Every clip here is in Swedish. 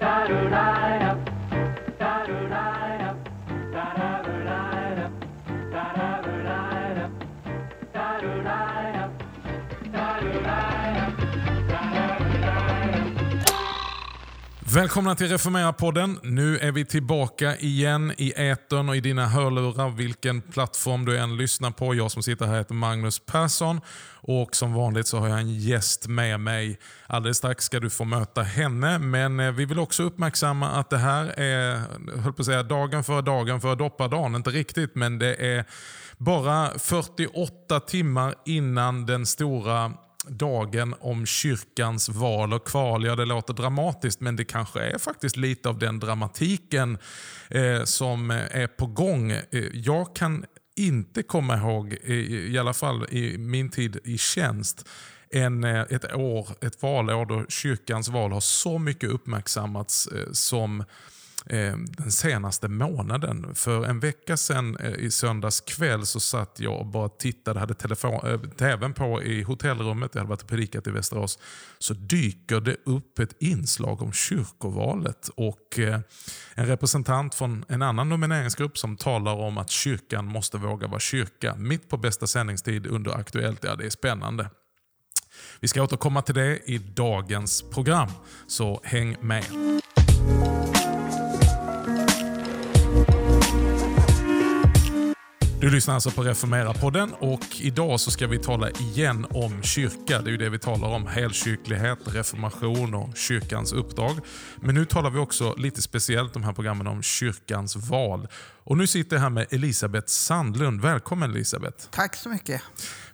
da do da Välkomna till Reformera-podden. Nu är vi tillbaka igen i etern och i dina hörlurar, vilken plattform du än lyssnar på. Jag som sitter här heter Magnus Persson och som vanligt så har jag en gäst med mig. Alldeles strax ska du få möta henne, men eh, vi vill också uppmärksamma att det här är, höll på att säga, dagen före dagen före doppardagen. Inte riktigt, men det är bara 48 timmar innan den stora dagen om kyrkans val och kval. Ja, det låter dramatiskt, men det kanske är faktiskt lite av den dramatiken eh, som eh, är på gång. Eh, jag kan inte komma ihåg, i alla fall i min tid i tjänst, en, eh, ett, år, ett valår då kyrkans val har så mycket uppmärksammats eh, som Eh, den senaste månaden. För en vecka sedan eh, i söndags kväll så satt jag och bara tittade, hade telefon, äh, tvn på i hotellrummet, jag hade varit och predikat i Västerås. Så dyker det upp ett inslag om kyrkovalet och eh, en representant från en annan nomineringsgrupp som talar om att kyrkan måste våga vara kyrka. Mitt på bästa sändningstid under Aktuellt. Ja, det är spännande. Vi ska återkomma till det i dagens program, så häng med. Du lyssnar alltså på Reformera-podden och idag så ska vi tala igen om kyrka. Det är ju det vi talar om. Helkyrklighet, reformation och kyrkans uppdrag. Men nu talar vi också lite speciellt de här programmen om kyrkans val. Och Nu sitter jag här med Elisabeth Sandlund. Välkommen Elisabeth. Tack så mycket.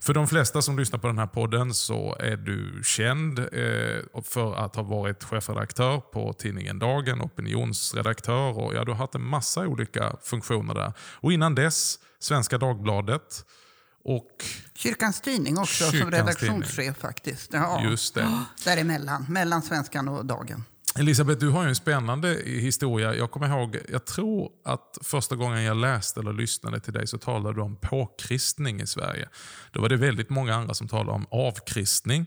För de flesta som lyssnar på den här podden så är du känd eh, för att ha varit chefredaktör på tidningen Dagen, opinionsredaktör och ja, du har haft en massa olika funktioner där. Och innan dess Svenska Dagbladet. Och Kyrkans Tidning också Kyrkans som redaktionschef tidning. faktiskt. Ja. Just det. Däremellan, mellan Svenskan och Dagen. Elisabeth, du har ju en spännande historia. Jag kommer ihåg, jag tror att första gången jag läste eller lyssnade till dig så talade du om påkristning i Sverige. Då var det väldigt många andra som talade om avkristning.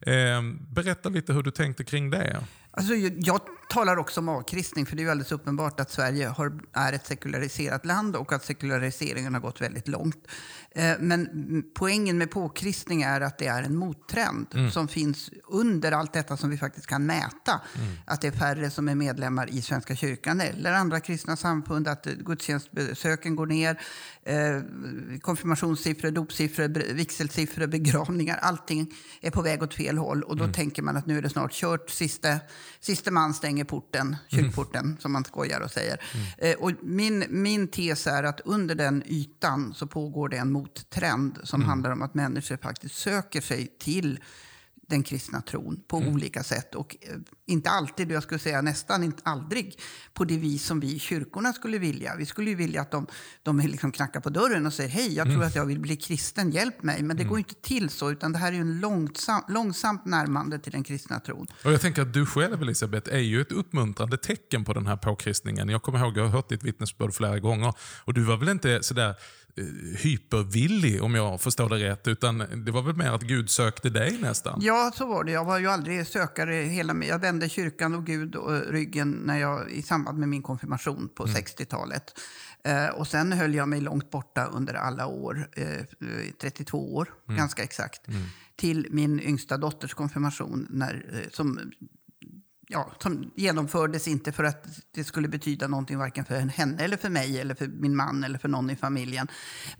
Eh, berätta lite hur du tänkte kring det. Alltså, jag talar också om avkristning, för det är alldeles uppenbart att Sverige har, är ett sekulariserat land och att sekulariseringen har gått väldigt långt. Eh, men poängen med påkristning är att det är en mottrend mm. som finns under allt detta som vi faktiskt kan mäta. Mm. Att det är färre som är medlemmar i Svenska kyrkan eller andra kristna samfund, att gudstjänstbesöken går ner, eh, konfirmationssiffror, dopsiffror, vigselsiffror, begravningar. Allting är på väg åt fel håll och då mm. tänker man att nu är det snart kört. Sista, sista man stänger porten, kyrkporten, mm. som man skojar och säger. Mm. Eh, och min, min tes är att under den ytan så pågår det en mottrend som mm. handlar om att människor faktiskt söker sig till den kristna tron på mm. olika sätt. Och eh, inte alltid, jag skulle säga nästan inte aldrig, på det vis som vi i kyrkorna skulle vilja. Vi skulle vilja att de, de liksom knackar på dörren och säger hej, jag tror mm. att jag vill bli kristen, hjälp mig. Men det mm. går inte till så, utan det här är en långsam, långsamt närmande till den kristna tron. Och jag tänker att du själv, Elisabeth, är ju ett uppmuntrande tecken på den här påkristningen. Jag kommer ihåg, jag har hört ditt vittnesbörd flera gånger. Och du var väl inte sådär hypervillig om jag förstår det rätt. Utan det var väl mer att Gud sökte dig nästan? Ja, så var det. Jag var ju aldrig sökare hela Jag vände kyrkan och Gud och ryggen när jag, i samband med min konfirmation på mm. 60-talet. Eh, och sen höll jag mig långt borta under alla år, eh, 32 år mm. ganska exakt. Mm. Till min yngsta dotters konfirmation när, eh, som ja, som genomfördes inte för att det skulle betyda någonting varken för henne eller för mig eller för min man eller för någon i familjen.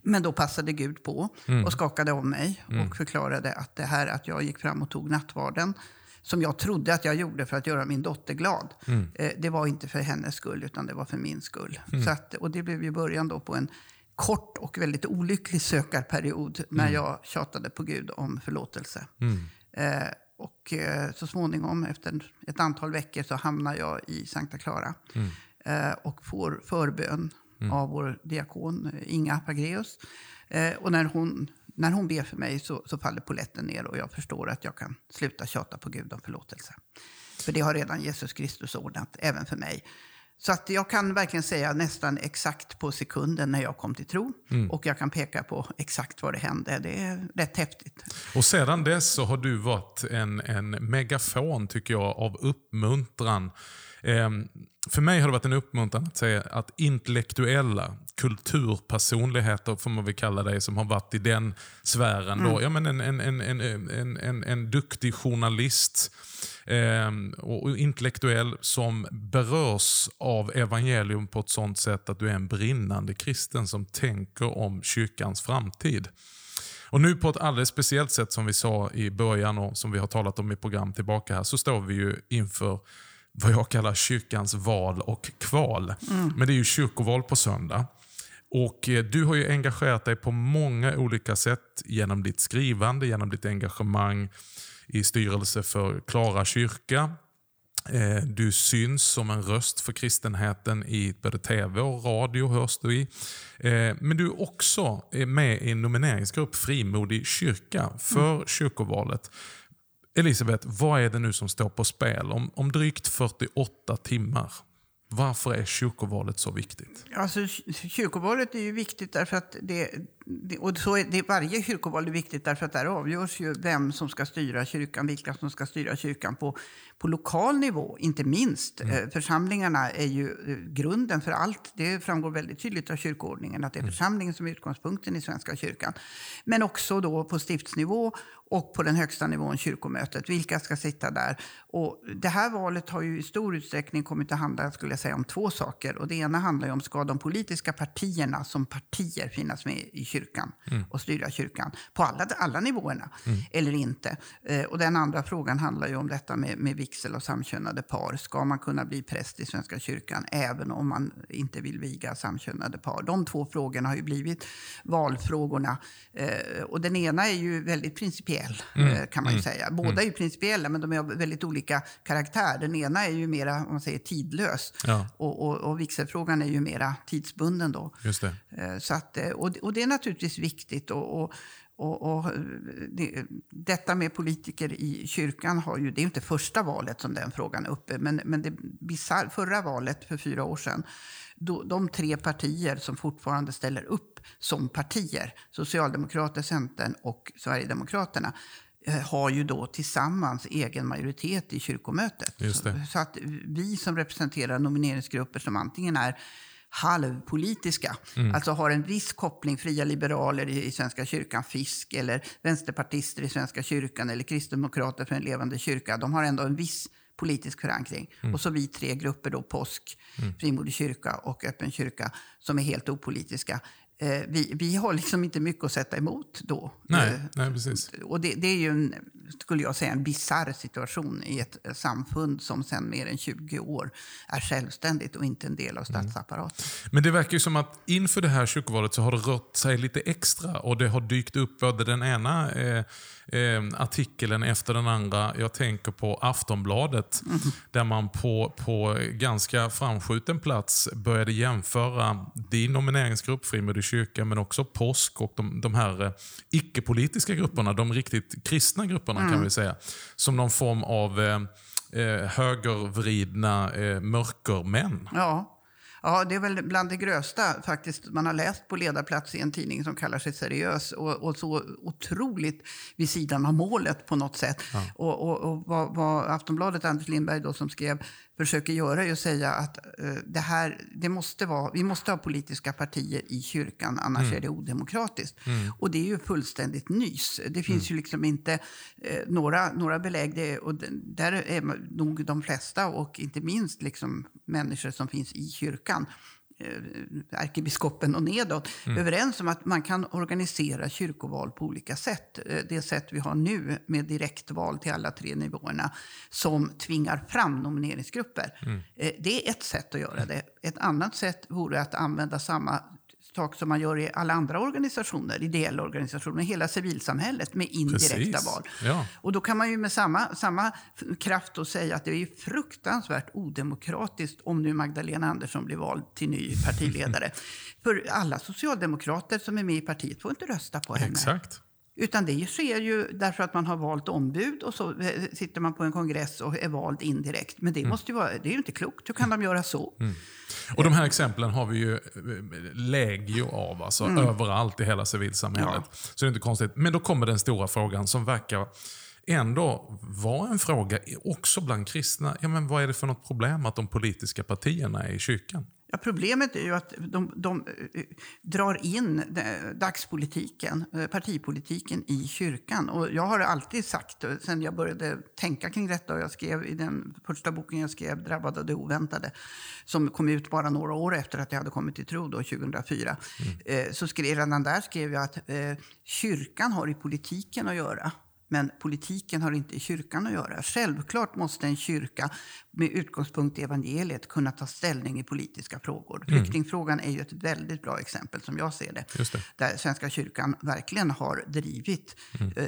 Men då passade Gud på mm. och skakade om mig mm. och förklarade att det här att jag gick fram och tog nattvarden som jag trodde att jag gjorde för att göra min dotter glad. Mm. Eh, det var inte för hennes skull, utan det var för min skull. Mm. Så att, och det blev ju början då på en kort och väldigt olycklig sökarperiod när mm. jag tjatade på Gud om förlåtelse. Mm. Eh, och eh, så småningom, efter ett antal veckor, så hamnar jag i Sankta Clara. Mm. Eh, och får förbön mm. av vår diakon eh, Inga Pagreus. Eh, och när hon, när hon ber för mig så, så faller poletten ner och jag förstår att jag kan sluta tjata på Gud om förlåtelse. För det har redan Jesus Kristus ordnat, även för mig. Så att jag kan verkligen säga nästan exakt på sekunden när jag kom till tro. Mm. Och jag kan peka på exakt vad det hände. Det är rätt häftigt. Och sedan dess så har du varit en, en megafon, tycker jag, av uppmuntran Ehm, för mig har det varit en uppmuntran att säga att intellektuella kulturpersonligheter, får man väl kalla det, som har varit i den sfären. Mm. Då, ja, men en, en, en, en, en, en, en duktig journalist eh, och intellektuell som berörs av evangelium på ett sånt sätt att du är en brinnande kristen som tänker om kyrkans framtid. Och nu på ett alldeles speciellt sätt som vi sa i början och som vi har talat om i program tillbaka här, så står vi ju inför vad jag kallar kyrkans val och kval. Mm. Men det är ju kyrkoval på söndag. Och eh, Du har ju engagerat dig på många olika sätt genom ditt skrivande, genom ditt engagemang i styrelse för Klara kyrka. Eh, du syns som en röst för kristenheten i både tv och radio. hörs du i. Eh, men du är också med i en nomineringsgrupp, Frimodig kyrka, för mm. kyrkovalet. Elisabeth, vad är det nu som står på spel om, om drygt 48 timmar? Varför är kyrkovalet så viktigt? Alltså, kyrkovalet är ju viktigt därför att det, och så är det, varje kyrkoval är viktigt därför att där avgörs ju vem som ska styra kyrkan, vilka som ska styra kyrkan på, på lokal nivå, inte minst. Mm. Eh, församlingarna är ju eh, grunden för allt. Det framgår väldigt tydligt av kyrkoordningen att det är mm. församlingen som är utgångspunkten i Svenska kyrkan. Men också då på stiftsnivå och på den högsta nivån, kyrkomötet. Vilka ska sitta där? Och det här valet har ju i stor utsträckning kommit att handla skulle jag säga, om två saker. Och det ena handlar om, ska de politiska partierna som partier finnas med i kyrkan mm. och styra kyrkan på alla, alla nivåerna mm. eller inte? Eh, och den andra frågan handlar ju om detta med, med vigsel och samkönade par. Ska man kunna bli präst i Svenska kyrkan även om man inte vill viga samkönade par? De två frågorna har ju blivit valfrågorna. Eh, och den ena är ju väldigt principiell mm. eh, kan man mm. säga. Båda mm. är principiella men de är väldigt olika karaktär. Den ena är ju mera om man säger, tidlös ja. och, och, och vigselfrågan är ju mera tidsbunden. Då. Just det. Eh, så att, eh, och, och det är naturligtvis viktigt. Och, och, och, och det, detta med politiker i kyrkan har ju, det är inte första valet som den frågan är uppe, men, men det bizarr, förra valet för fyra år sedan, då, de tre partier som fortfarande ställer upp som partier, Socialdemokraterna, Centern och Sverigedemokraterna, eh, har ju då tillsammans egen majoritet i kyrkomötet. Så, så, att vi som representerar nomineringsgrupper som antingen är halvpolitiska. Mm. Alltså har en viss koppling, fria liberaler i, i Svenska kyrkan, FISK, eller vänsterpartister i Svenska kyrkan eller kristdemokrater för en levande kyrka. De har ändå en viss politisk förankring. Mm. Och så vi tre grupper, då, påsk, mm. frimodig kyrka och öppen kyrka, som är helt opolitiska. Eh, vi, vi har liksom inte mycket att sätta emot då. Nej, eh, nej precis. Och det, det är ju, en, skulle jag säga, en bizarr situation i ett samfund som sedan mer än 20 år är självständigt och inte en del av mm. statsapparaten. Mm. Men det verkar ju som att inför det här kyrkovalet så har det rört sig lite extra och det har dykt upp både den ena eh, eh, artikeln efter den andra. Jag tänker på Aftonbladet mm. där man på, på ganska framskjuten plats började jämföra din nomineringsgrupp Frimodig kyrka men också påsk och de, de här eh, icke-politiska grupperna, de riktigt kristna grupperna mm. kan vi säga, som någon form av eh, eh, högervridna eh, mörkermän. Ja. Ja, det är väl bland det grövsta faktiskt man har läst på ledarplats i en tidning som kallar sig seriös och, och så otroligt vid sidan av målet på något sätt. Ja. Och, och, och vad, vad, Aftonbladet, Anders Lindberg då, som skrev, försöker göra är att säga att uh, det här, det måste vara, vi måste ha politiska partier i kyrkan, annars mm. är det odemokratiskt. Mm. Och det är ju fullständigt nys. Det finns mm. ju liksom inte uh, några, några belägg. Det, och där är nog de flesta, och inte minst liksom människor som finns i kyrkan, eh, ärkebiskopen och nedåt, mm. överens om att man kan organisera kyrkoval på olika sätt. Eh, det sätt vi har nu med direktval till alla tre nivåerna som tvingar fram nomineringsgrupper. Mm. Eh, det är ett sätt att göra det. Ett annat sätt vore att använda samma sak som man gör i alla andra organisationer, ideella organisationer, hela civilsamhället med indirekta Precis. val. Ja. Och då kan man ju med samma, samma kraft då säga att det är fruktansvärt odemokratiskt om nu Magdalena Andersson blir vald till ny partiledare. För alla socialdemokrater som är med i partiet får inte rösta på henne. Exakt. Utan det sker ju därför att man har valt ombud och så eh, sitter man på en kongress och är vald indirekt. Men det, mm. måste ju vara, det är ju inte klokt. Hur kan de göra så? Mm. Och De här exemplen har vi ju eh, legio av, alltså mm. överallt i hela civilsamhället. Ja. Så det är inte konstigt. Men då kommer den stora frågan som verkar ändå var en fråga också bland kristna. Ja, men vad är det för något problem att de politiska partierna är i kyrkan? Ja, problemet är ju att de, de eh, drar in dagspolitiken, eh, partipolitiken i kyrkan. Och jag har alltid sagt, eh, sen jag började tänka kring detta, och jag skrev i den första boken jag skrev, Drabbad av det oväntade, som kom ut bara några år efter att jag hade kommit till tro, då, 2004. Mm. Så skrev, redan där skrev jag att kyrkan har i politiken att göra. Men politiken har inte i kyrkan att göra. Självklart måste en kyrka med utgångspunkt i evangeliet kunna ta ställning i politiska frågor. Mm. Flyktingfrågan är ju ett väldigt bra exempel som jag ser det. det. Där Svenska kyrkan verkligen har drivit mm. eh,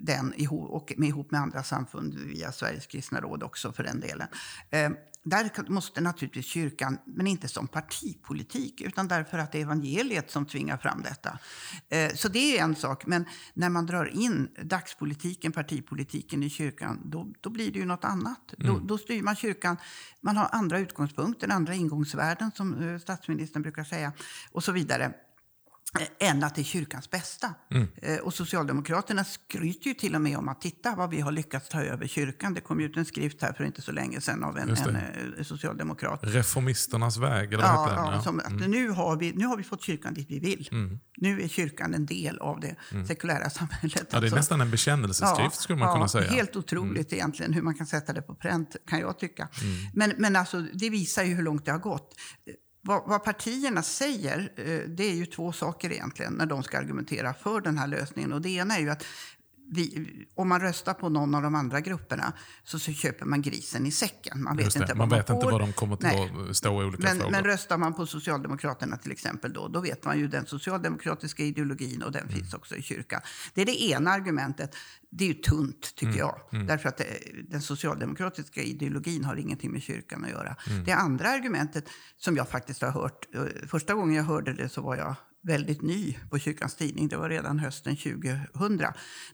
den ihop, och med, ihop med andra samfund via Sveriges kristna råd också för den delen. Eh, där måste naturligtvis kyrkan, men inte som partipolitik, utan därför att det är evangeliet som tvingar fram detta. Eh, så det är en sak. Men när man drar in dagspolitiken, partipolitiken i kyrkan, då, då blir det ju något annat. Mm. Då, då, styr man kyrkan. Man har andra utgångspunkter, andra ingångsvärden, som eh, statsministern brukar säga, och så vidare. Än att det är kyrkans bästa. Mm. Eh, och Socialdemokraterna skryter ju till och med om att titta vad vi har lyckats ta över kyrkan. Det kom ut en skrift här för inte så länge sedan av en, en eh, socialdemokrat. Reformisternas väg, eller ja, den? Ja, som mm. nu, har vi, nu har vi fått kyrkan dit vi vill. Mm. Nu är kyrkan en del av det mm. sekulära samhället. Ja, det är alltså. nästan en bekännelseskrift ja, skulle man kunna säga. Helt otroligt mm. egentligen hur man kan sätta det på pränt, kan jag tycka. Mm. Men, men alltså, det visar ju hur långt det har gått. Vad, vad, partierna säger, eh, det är ju två saker egentligen när de ska argumentera för den här lösningen. Och det ena är ju att vi, om man röstar på någon av de andra grupperna så, så köper man grisen i säcken. Man vet, inte, man vet inte vad de kommer att stå i olika men, frågor. Men röstar man på Socialdemokraterna till exempel då, då vet man ju den socialdemokratiska ideologin och den mm. finns också i kyrkan. Det är det ena argumentet. Det är ju tunt tycker mm. jag. Mm. Därför att det, den socialdemokratiska ideologin har ingenting med kyrkan att göra. Mm. Det andra argumentet som jag faktiskt har hört, eh, första gången jag hörde det så var jag väldigt ny på Kyrkans Tidning. Det var redan hösten 2000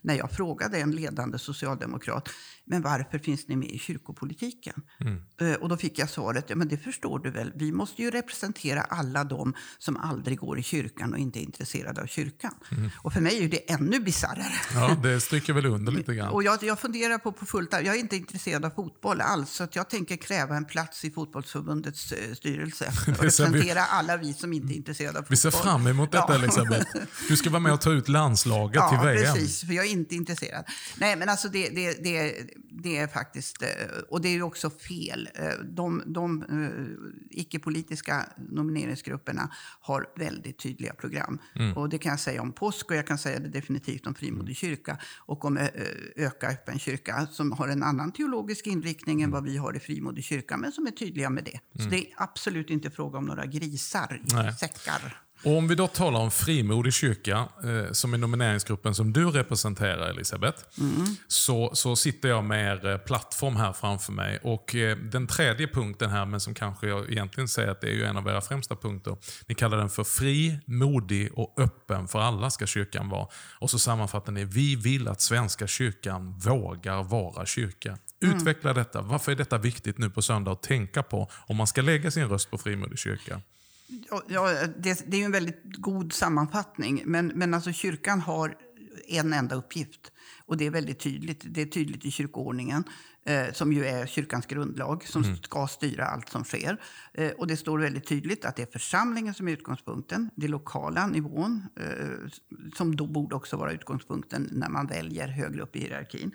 när jag frågade en ledande socialdemokrat men varför finns ni med i kyrkopolitiken? Mm. Uh, och då fick jag svaret, ja men det förstår du väl, vi måste ju representera alla de som aldrig går i kyrkan och inte är intresserade av kyrkan. Mm. Och för mig är det ännu bisarrare. Ja, det stryker väl under lite grann. och jag, jag funderar på, på fullt jag är inte intresserad av fotboll alls, så jag tänker kräva en plats i fotbollsförbundets uh, styrelse. Och representera vi, alla vi som inte är intresserade av fotboll. Vi ser fram emot detta ja. Elisabeth. Du ska vara med och ta ut landslaget ja, till VM. Ja, precis, för jag är inte intresserad. Nej, men alltså det, det, det det är faktiskt, eh, och det är också fel. Eh, de, de uh, icke-politiska nomineringsgrupperna har väldigt tydliga program. Mm. Och det kan jag säga om påsk och jag kan säga det definitivt om Frimodig kyrka och om Öka öppen kyrka som har en annan teologisk inriktning än vad vi har i Frimodig kyrka men som är tydliga med det. Mm. Så det är absolut inte fråga om några grisar i Nej. säckar. Och om vi då talar om frimodig kyrka, eh, som är nomineringsgruppen som du representerar Elisabeth, mm. så, så sitter jag med er eh, plattform här framför mig. Och eh, Den tredje punkten här, men som kanske jag egentligen säger att det är ju en av era främsta punkter. Ni kallar den för fri, modig och öppen för alla ska kyrkan vara. Och så sammanfattar ni, vi vill att Svenska kyrkan vågar vara kyrka. Utveckla mm. detta. Varför är detta viktigt nu på söndag att tänka på om man ska lägga sin röst på frimodig kyrka? Ja, det, det är en väldigt god sammanfattning. Men, men alltså kyrkan har en enda uppgift. Och det är väldigt tydligt. Det är tydligt i kyrkoordningen eh, som ju är kyrkans grundlag, som mm. ska styra allt som sker. Eh, och det står väldigt tydligt att det är församlingen som är utgångspunkten, det lokala nivån, eh, som då borde också vara utgångspunkten när man väljer högre upp i hierarkin.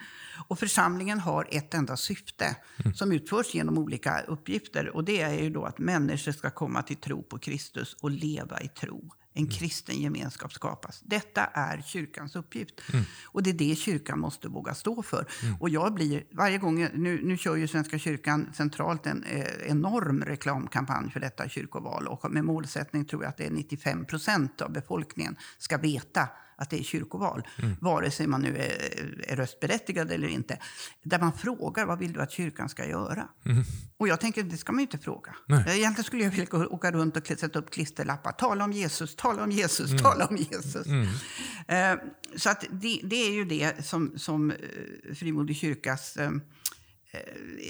Och församlingen har ett enda syfte mm. som utförs genom olika uppgifter. Och det är ju då att människor ska komma till tro på Kristus och leva i tro en kristen gemenskap skapas. Detta är kyrkans uppgift. Mm. Och det är det kyrkan måste våga stå för. Mm. Och jag blir, varje gång, nu, nu kör ju Svenska kyrkan centralt en eh, enorm reklamkampanj för detta kyrkoval. Och med målsättning tror jag att det är 95 procent av befolkningen ska veta att det är kyrkoval, mm. vare sig man nu är, är röstberättigad eller inte. Där man frågar vad vill du att kyrkan ska göra? Mm. Och jag tänker det ska man ju inte fråga. Nej. Egentligen skulle jag vilja åka runt och sätta upp klisterlappar. Tala om Jesus, tala om Jesus, mm. tala om Jesus. Mm. Uh, så att det, det, är ju det som, som uh, Frimodig kyrkas uh,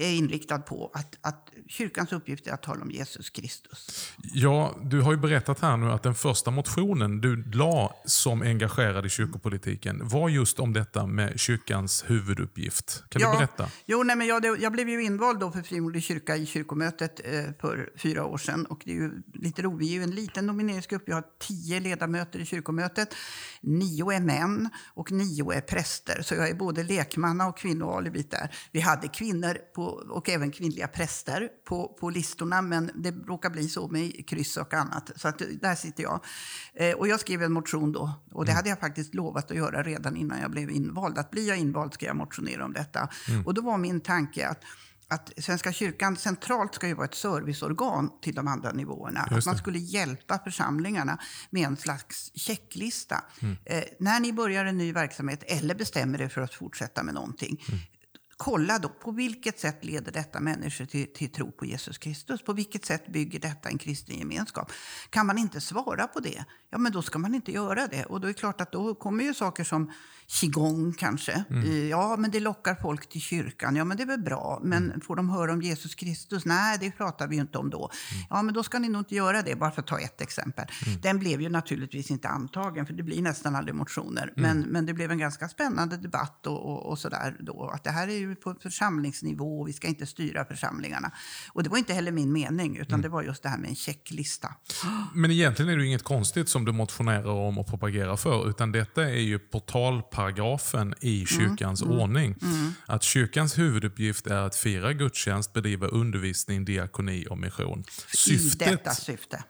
är inriktad på att, att kyrkans uppgift är att tala om Jesus Kristus. Ja, du har ju berättat här nu att den första motionen du la som engagerad i kyrkopolitiken var just om detta med kyrkans huvuduppgift. Kan ja, du berätta? Jo, nej, men jag, jag blev ju invald då för Frimodig kyrka i kyrkomötet eh, för fyra år sedan. Och det är ju lite roligt, är ju en liten nomineringsgrupp. Vi har tio ledamöter i kyrkomötet. Nio är män och nio är präster. Så jag är både lekmanna och kvinnoalibit där. Vi hade kvinnor på, och även kvinnliga präster på, på listorna, men det råkar bli så med kryss och annat. Så att, där sitter jag. Eh, och jag skrev en motion då, och det hade jag faktiskt lovat att göra redan innan jag blev invald. Att blir jag invald ska jag motionera om detta. Mm. Och då var min tanke att att Svenska kyrkan centralt ska ju vara ett serviceorgan till de andra nivåerna. Att man skulle hjälpa församlingarna med en slags checklista. Mm. Eh, när ni börjar en ny verksamhet eller bestämmer er för att fortsätta med någonting. Kolla då på vilket sätt leder detta människor till, till tro på Jesus Kristus? På vilket sätt bygger detta en kristen gemenskap? Kan man inte svara på det, ja men då ska man inte göra det. Och då är det klart att då kommer ju saker som qigong kanske. Mm. Ja, men det lockar folk till kyrkan. Ja, men det är väl bra. Men mm. får de höra om Jesus Kristus? Nej, det pratar vi ju inte om då. Mm. Ja, men då ska ni nog inte göra det, bara för att ta ett exempel. Mm. Den blev ju naturligtvis inte antagen, för det blir nästan aldrig motioner. Mm. Men, men det blev en ganska spännande debatt och, och, och sådär då. Att det här är ju på församlingsnivå och vi ska inte styra församlingarna. Och det var inte heller min mening, utan mm. det var just det här med en checklista. Men egentligen är det inget konstigt som du motionerar om och propagerar för, utan detta är ju portal paragrafen i mm. kyrkans mm. ordning. Mm. Att kyrkans huvuduppgift är att fira gudstjänst, bedriva undervisning, diakoni och mission. Syftet, I detta syfte.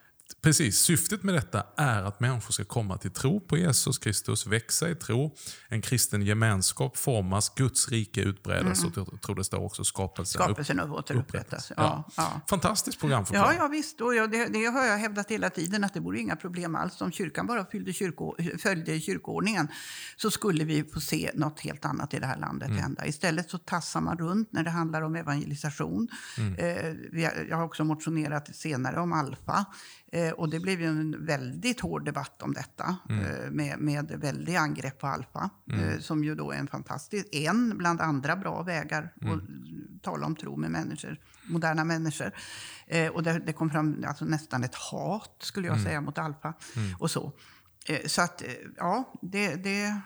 Precis, syftet med detta är att människor ska komma till tro på Jesus Kristus, växa i tro, en kristen gemenskap formas, Guds rike utbredas mm. och tror det står också skapelsen, skapelsen upp, återupprättas. Ja, ja. Fantastiskt program för Ja, ja visst. Och jag, det, det, har jag hävdat hela tiden att det vore inga problem alls. Om kyrkan bara fyllde kyrko, följde kyrkoordningen så skulle vi få se något helt annat i det här landet mm. hända. Istället så tassar man runt när det handlar om evangelisation. Mm. Eh, jag har också motionerat senare om alfa. Eh, och det blev ju en väldigt hård debatt om detta mm. eh, med, med väldiga angrepp på Alfa. Mm. Eh, som ju då är en fantastisk, en bland andra bra vägar mm. att tala om tro med människor, moderna människor. Eh, och det, det, kom fram alltså, nästan ett hat, skulle jag mm. säga, mot Alfa. Mm. Och så. Eh, så att, eh, ja, det... det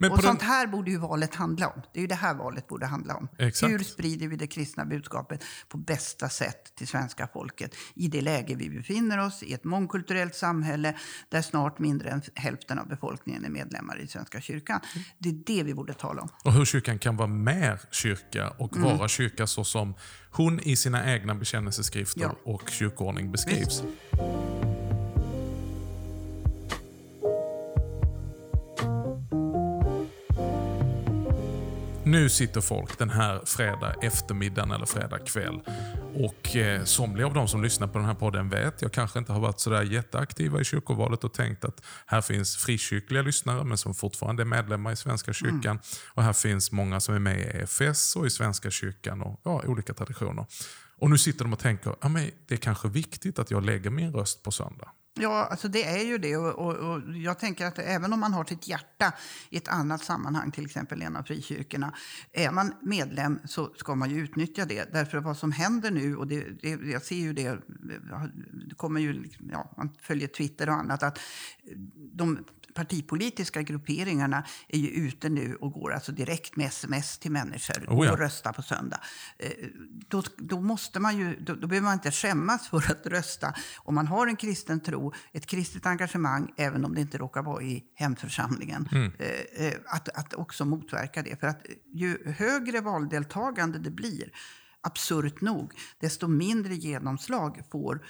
men och sånt den... här borde ju valet handla om. Det är ju det här valet borde handla om. Exakt. Hur sprider vi det kristna budskapet på bästa sätt till svenska folket i det läge vi befinner oss i ett mångkulturellt samhälle där snart mindre än hälften av befolkningen är medlemmar i Svenska kyrkan. Det är det vi borde tala om. Och hur kyrkan kan vara mer kyrka och mm. vara kyrka så som hon i sina egna bekännelseskrifter ja. och kyrkoordning beskrivs. Visst. Nu sitter folk den här fredag eftermiddagen eller fredag kväll och eh, somliga av de som lyssnar på den här podden vet, jag kanske inte har varit sådär jätteaktiva i kyrkovalet och tänkt att här finns frikyrkliga lyssnare men som fortfarande är medlemmar i Svenska kyrkan. Mm. Och här finns många som är med i EFS och i Svenska kyrkan och ja, olika traditioner. Och nu sitter de och tänker, ja, men det är kanske viktigt att jag lägger min röst på söndag. Ja, alltså det är ju det. Och, och, och, jag tänker att även om man har sitt hjärta i ett annat sammanhang, till exempel en av frikyrkorna, är man medlem så ska man ju utnyttja det. Därför vad som händer nu, och det, det, jag ser ju det, det kommer ju, ja, man följer Twitter och annat, att de partipolitiska grupperingarna är ju ute nu och går alltså direkt med sms till människor. Oh ja. och rösta på söndag. Eh, då, då, måste man ju, då, då behöver man inte skämmas för att rösta. Om man har en kristen tro, ett kristet engagemang, även om det inte råkar vara i hemförsamlingen, mm. Eh, eh, att, att också motverka det. För att ju högre valdeltagande det blir, absurt nog, desto mindre genomslag får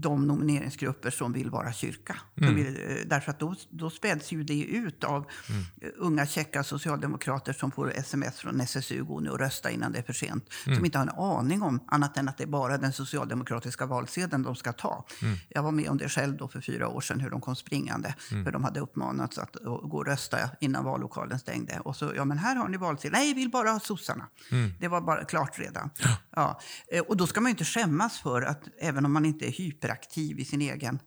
de nomineringsgrupper som vill vara kyrka. Mm. Vill, eh, därför att då, då späds ju det ut av mm. Eh, unga käcka socialdemokrater som får sms från SSU, gå nu och rösta innan det är för sent. Mm. Som inte har en aning om annat än att det är bara den socialdemokratiska valsedeln de ska ta. Mm. Jag var med om det själv då för fyra år sedan, hur de kom springande. Mm. För de hade uppmanats att gå och rösta innan vallokalen stängde. Och så, ja men här har ni valsedeln. Nej, vi vill bara ha sossarna. Mm. Det var bara klart redan. Ja. ja. Eh, och då ska man ju inte skämmas för att, även om man inte är hyper hyperaktiv i sin egen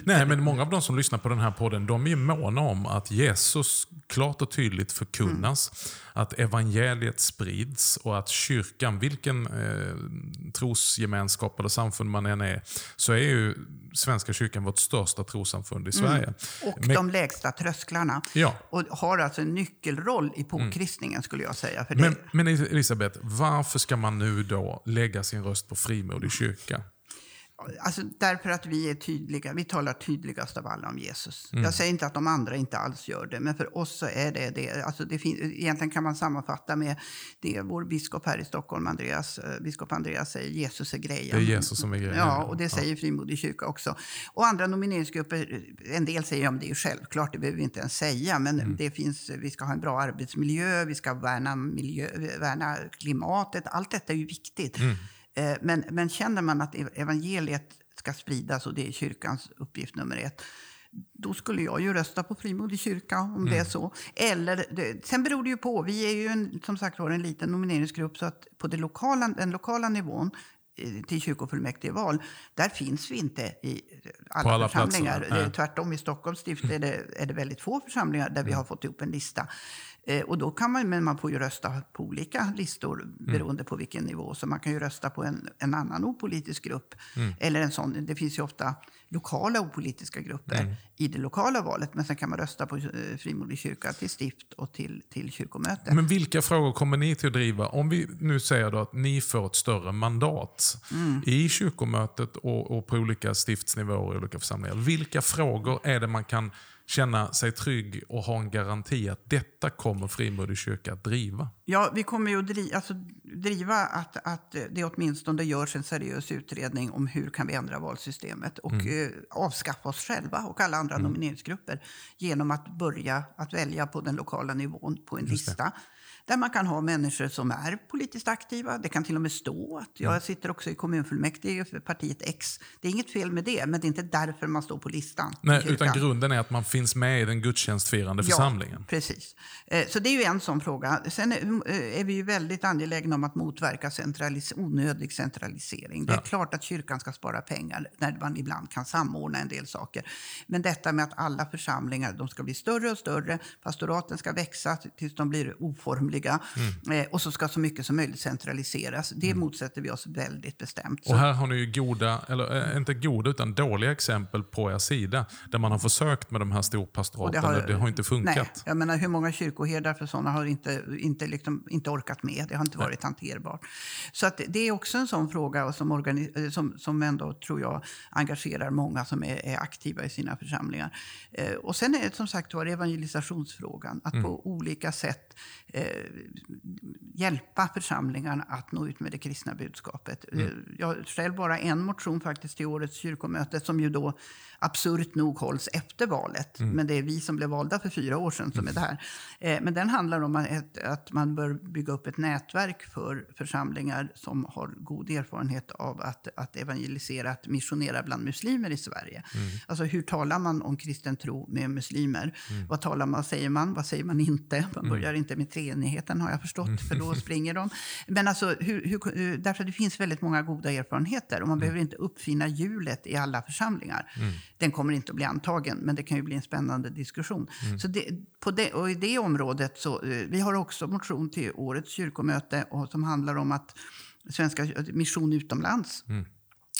Nej, men många av de som lyssnar på den här podden, de är måna om att Jesus klart och tydligt förkunnas. Mm. Att evangeliet sprids och att kyrkan, vilken eh, trosgemenskap eller samfund man än är, så är ju Svenska kyrkan vårt största trossamfund i mm. Sverige. Mm. Och men, de lägsta trösklarna. Ja. Och har alltså en nyckelroll i påkristningen mm. skulle jag säga. För men, men Elisabeth, varför ska man nu då lägga sin röst på frimodig kyrka? Alltså därför att vi är tydliga. Vi talar tydligast av alla om Jesus. Mm. Jag säger inte att de andra inte alls gör det, men för oss så är det det. Alltså det egentligen kan man sammanfatta med det vår biskop här i Stockholm, Andreas, eh, biskop Andreas säger, Jesus är grejen. Det är Jesus som är grejen. Ja, och det säger ja. Frimodig kyrka också. Och andra nomineringsgrupper, en del säger, ja det är självklart, det behöver vi inte ens säga, men mm. det finns, vi ska ha en bra arbetsmiljö, vi ska värna, miljö, värna klimatet, allt detta är ju viktigt. Mm. Eh, men, men känner man att evangeliet ska spridas och det är kyrkans uppgift nummer ett, då skulle jag ju rösta på frimodig kyrka om mm. det är mm. så. Eller, det, sen beror det ju på. Vi är ju en, som sagt var en liten nomineringsgrupp så att på det lokala, den lokala nivån eh, till kyrkofullmäktigeval, där finns vi inte i alla, alla församlingar. Platser, Tvärtom, i Stockholms stift är det, är det väldigt få församlingar där vi mm. har fått ihop en lista. Eh, och då kan man, men man får ju rösta på olika listor mm. beroende mm. på vilken nivå. Så man kan ju rösta på en, en annan opolitisk grupp. Mm. Eller en sån, det finns ju ofta lokala opolitiska grupper mm. i det lokala valet. Men sen kan man rösta på eh, Frimodig kyrka till stift och till, till kyrkomöte. Men vilka frågor kommer ni till att driva? Om vi nu säger då att ni får ett större mandat mm. i kyrkomötet och, och på olika stiftsnivåer i olika församlingar. Vilka frågor är det man kan känna sig trygg och ha en garanti att detta kommer Frimodig kyrka att driva? Ja, vi kommer ju att driva, alltså, driva att, att det åtminstone görs en seriös utredning om hur kan vi ändra valsystemet och mm. eh, avskaffa oss själva och alla andra mm. nomineringsgrupper genom att börja att välja på den lokala nivån på en lista där man kan ha människor som är politiskt aktiva. Det kan till och med stå att jag mm. sitter också i kommunfullmäktige för partiet X. Det är inget fel med det, men det är inte därför man står på listan. Nej, utan grunden är att man finns med i den gudstjänstfirande ja, församlingen. precis. Eh, så det är ju en sån fråga. Sen eh, är vi ju väldigt angelägna om att motverka centralis onödig centralisering. Det är ja. klart att kyrkan ska spara pengar när man ibland kan samordna en del saker. Men detta med att alla församlingar de ska bli större och större, pastoraten ska växa tills de blir oformliga roliga. Mm. Eh, och så ska så mycket som möjligt centraliseras. Det mm. motsätter vi oss väldigt bestämt. Och här har ni ju goda, eller äh, inte goda, utan dåliga exempel på er sida. Där man har försökt med de här storpastoraten det har, det har inte funkat. Nej, jag menar hur många kyrkoherdar för sådana har inte, inte, liksom, inte orkat med. Det har inte varit nej. hanterbart. Så att det är också en sån fråga som, organi- som, som ändå, tror jag, engagerar många som är, är aktiva i sina församlingar. Eh, och sen är det som sagt var evangelisationsfrågan. Att mm. på olika sätt eh, hjälpa församlingarna att nå ut med det kristna budskapet. Mm. Jag har själv bara en motion faktiskt till årets kyrkomöte som ju då absurt nog hålls efter valet. Mm. Men det är vi som blev valda för fyra år sedan som är där. Eh, men den handlar om att, att man bör bygga upp ett nätverk för församlingar som har god erfarenhet av att, att evangelisera, att missionera bland muslimer i Sverige. Mm. Alltså hur talar man om kristen tro med muslimer? Mm. Vad talar man, säger man, vad säger man inte? Man börjar mm. inte med treenigheten har jag förstått, mm. för då springer de. Men alltså, hur, hur, därför att det finns väldigt många goda erfarenheter och man mm. behöver inte uppfinna hjulet i alla församlingar. Den kommer inte att bli antagen, men det kan ju bli en spännande diskussion. Mm. Så det, på det, och I det området så, eh, vi har också motion till årets kyrkomöte och, som handlar om att svenska mission utomlands. Mm.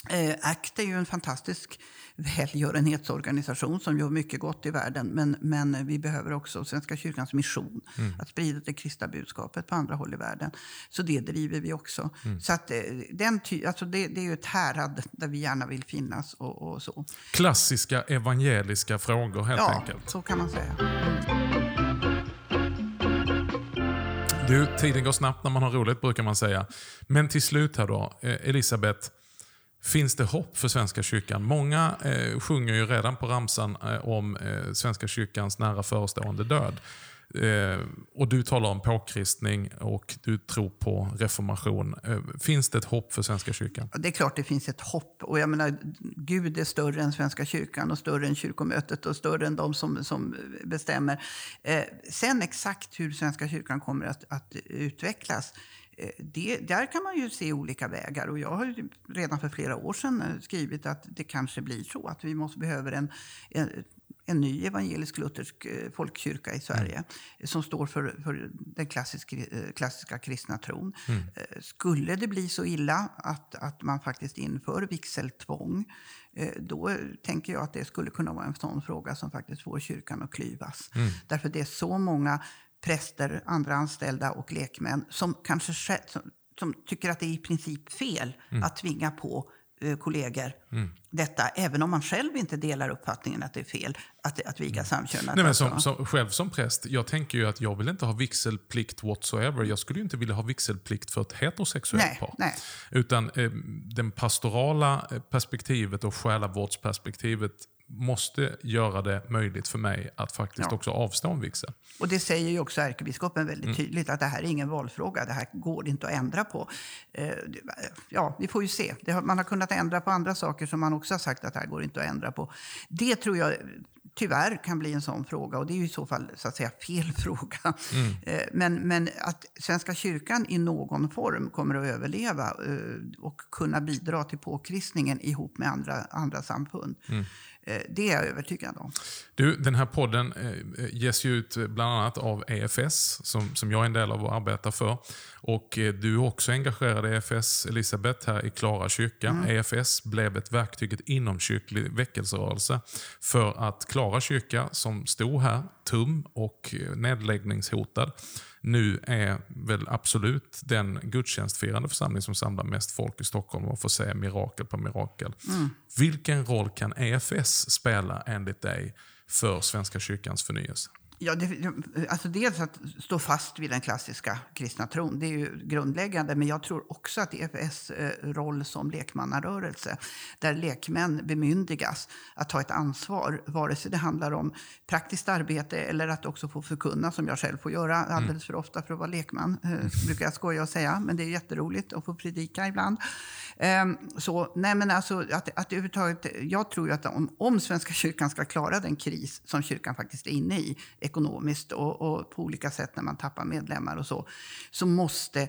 Eh, ACT är ju en fantastisk välgörenhetsorganisation som gör mycket gott i världen. Men, men vi behöver också Svenska kyrkans mission, mm. att sprida det kristna budskapet på andra håll i världen. Så det driver vi också. Mm. Så att, eh, den ty, alltså det, det är ju ett härad där vi gärna vill finnas. Och, och så. Klassiska evangeliska frågor helt ja, enkelt. Ja, så kan man säga. Du, tiden går snabbt när man har roligt brukar man säga. Men till slut här då, eh, Elisabeth. Finns det hopp för Svenska kyrkan? Många eh, sjunger ju redan på ramsan eh, om eh, Svenska kyrkans nära förestående död. Eh, och Du talar om påkristning och du tror på reformation. Eh, finns det ett hopp för Svenska kyrkan? Det är klart det finns ett hopp. Och jag menar, Gud är större än Svenska kyrkan och större än kyrkomötet och större än de som, som bestämmer. Eh, sen exakt hur Svenska kyrkan kommer att, att utvecklas det, där kan man ju se olika vägar. Och jag har redan för flera år sedan eh, skrivit att det kanske blir så att vi måste behöver en, en en ny evangelisk-luthersk eh, folkkyrka i Sverige mm. som står för, för den klassiska, klassiska kristna tron. Mm. Skulle det bli så illa att, att man faktiskt inför vigseltvång då tänker jag att det skulle kunna vara en sån fråga som faktiskt får kyrkan att klyvas. Mm. Därför det är så många präster, andra anställda och lekmän som kanske som, som tycker att det är i princip fel mm. att tvinga på eh, kollegor mm. detta, även om man själv inte delar uppfattningen att det är fel att, att viga mm. samkönat. Nej, men som, som, själv som präst, jag tänker ju att jag vill inte ha vigselplikt whatsoever. Jag skulle ju inte vilja ha vigselplikt för ett heterosexuellt nej, par. Nej. Utan eh, det pastorala perspektivet och själavårdsperspektivet måste göra det möjligt för mig att faktiskt ja. också avstå en vigsel. Och det säger ju också ärkebiskopen väldigt mm. tydligt, att det här är ingen valfråga. Det här går inte att ändra på. Eh, ja, vi får ju se. man har kunnat ändra på andra saker som man också har sagt att det här går inte att ändra på. Det tror jag tyvärr kan bli en sån fråga och det är ju i så fall så att säga fel fråga. Mm. Eh, men, men att Svenska kyrkan i någon form kommer att överleva eh, och kunna bidra till påkristningen ihop med andra, andra samfund. Mm. Eh, det är jag övertygad om. Du, den här podden ges ju ut bland annat av EFS, som, som jag är en del av och arbetar för. Och du är också engagerad i EFS, Elisabeth, här i Klara kyrka. Mm. EFS blev ett verktyg, ett inomkyrklig väckelserörelse för att Klara kyrka som stod här, tum och nedläggningshotad, nu är väl absolut den gudstjänstfirande församling som samlar mest folk i Stockholm och får se mirakel på mirakel. Mm. Vilken roll kan EFS spela enligt dig för Svenska kyrkans förnyelse? Ja, det, alltså dels att stå fast vid den klassiska kristna tron, det är ju grundläggande. Men jag tror också att EFS eh, roll som lekmannarörelse, där lekmän bemyndigas att ta ett ansvar, vare sig det handlar om praktiskt arbete eller att också få förkunna, som jag själv får göra alldeles mm. för ofta för att vara lekman, eh, brukar jag skoja och säga. Men det är jätteroligt att få predika ibland. Um, så, nej men alltså, att, att överhuvudtaget, jag tror att om, om Svenska kyrkan ska klara den kris som kyrkan faktiskt är inne i, ekonomiskt och, och på olika sätt när man tappar medlemmar och så, så måste eh,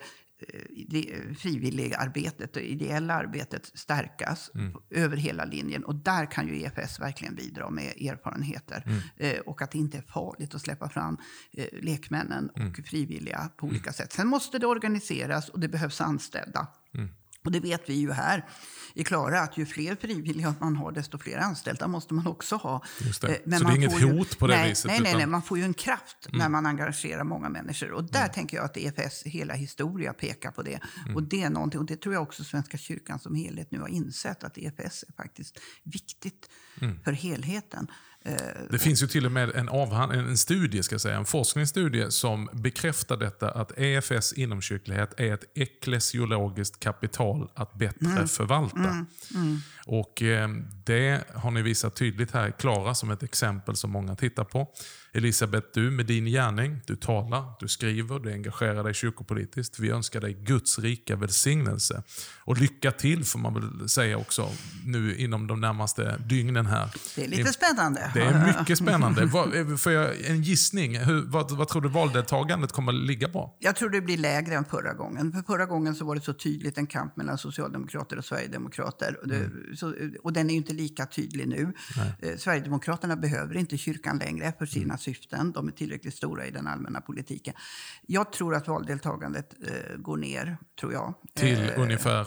det frivilliga arbetet och ideella arbetet stärkas mm. över hela linjen. Och där kan ju EFS verkligen bidra med erfarenheter. Mm. Eh, och att det inte är farligt att släppa fram eh, lekmännen och mm. frivilliga på olika mm. sätt. Sen måste det organiseras och det behövs anställda. Och det vet vi ju här i Klara att ju fler frivilliga man har, desto fler anställda måste man också ha. Eh, men Så det är inget hot ju, på det nej, viset? Nej, nej, nej, man får ju en kraft mm. när man engagerar många människor. Och där mm. tänker jag att EFS hela historia pekar på det. Mm. Och det är någonting, och det tror jag också Svenska kyrkan som helhet nu har insett, att EFS är faktiskt viktigt mm. för helheten. Eh, det finns ju till och med en, avhand, en studie, ska säga, en forskningsstudie som bekräftar detta att EFS inomkyrklighet är ett eklesiologiskt kapital att bättre mm. förvalta. Mm. Mm. Och eh, Det har ni visat tydligt här, Klara som ett exempel som många tittar på. Elisabeth, du med din gärning, du talar, du skriver, du engagerar dig kyrkopolitiskt. Vi önskar dig Guds rika välsignelse. Och lycka till får man väl säga också nu inom de närmaste dygnen här. Det är lite spännande. Det är mycket spännande. Får jag en gissning? Hur, vad, vad tror du valdeltagandet kommer att ligga på? Jag tror det blir lägre än förra gången. För förra gången så var det så tydligt en kamp mellan socialdemokrater och sverigedemokrater. Och, det, mm. så, och den är ju inte lika tydlig nu. Eh, Sverigedemokraterna behöver inte kyrkan längre för sina mm syften. De är tillräckligt stora i den allmänna politiken. Jag tror att valdeltagandet eh, går ner, tror jag. Till eh, ungefär?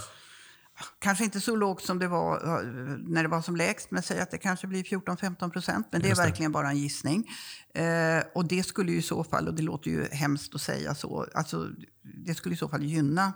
Kanske inte så lågt som det var eh, när det var som lägst, men säg att det kanske blir 14-15 procent. Men det är verkligen bara en gissning. Eh, och det skulle ju i så fall, och det låter ju hemskt att säga så, alltså, det skulle i så fall gynna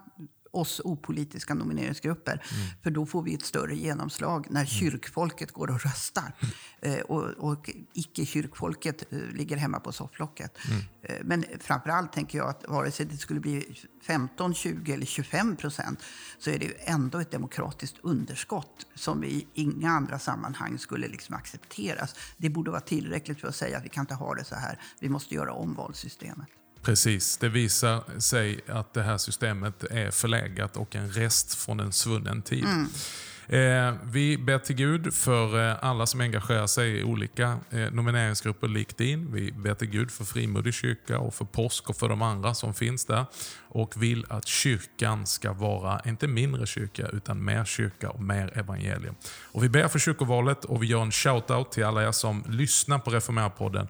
oss opolitiska nomineringsgrupper. Mm. För då får vi ett större genomslag när mm. kyrkfolket går och röstar. Eh, och, och icke-kyrkfolket eh, ligger hemma på sofflocket. Mm. Eh, men framför allt tänker jag att vare sig det skulle bli 15, 20 eller 25 procent så är det ju ändå ett demokratiskt underskott som i inga andra sammanhang skulle liksom accepteras. Det borde vara tillräckligt för att säga att vi kan inte ha det så här. Vi måste göra om valsystemet. Precis, det visar sig att det här systemet är förlägat och en rest från en svunnen tid. Mm. Eh, vi ber till Gud för eh, alla som engagerar sig i olika eh, nomineringsgrupper lik din. Vi ber till Gud för Frimodig kyrka och för påsk och för de andra som finns där. Och vill att kyrkan ska vara, inte mindre kyrka, utan mer kyrka och mer evangelium. Och vi ber för kyrkovalet och vi gör en shout-out till alla er som lyssnar på Reformera-podden.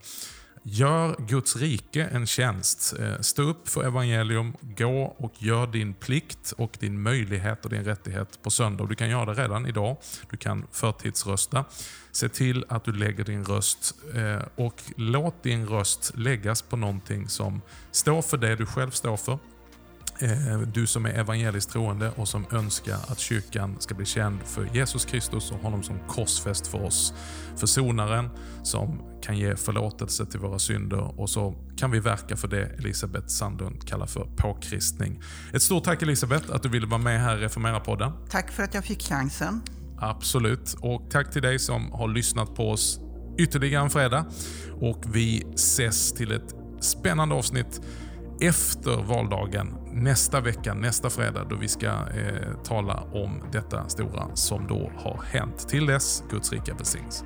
Gör Guds rike en tjänst. Eh, stå upp för evangelium, gå och gör din plikt och din möjlighet och din rättighet på söndag. Du kan göra det redan idag. Du kan förtidsrösta. Se till att du lägger din röst eh, och låt din röst läggas på någonting som står för det du själv står för. Eh, du som är evangeliskt troende och som önskar att kyrkan ska bli känd för Jesus Kristus och honom som korsfäst för oss. Försonaren som kan ge förlåtelse till våra synder och så kan vi verka för det Elisabeth Sandlund kallar för påkristning. Ett stort tack Elisabeth att du ville vara med här i Reformera-podden. Tack för att jag fick chansen. Absolut. Och tack till dig som har lyssnat på oss ytterligare en fredag. Och vi ses till ett spännande avsnitt efter valdagen nästa vecka, nästa fredag, då vi ska eh, tala om detta stora som då har hänt. Till dess, Guds rika välsignelse.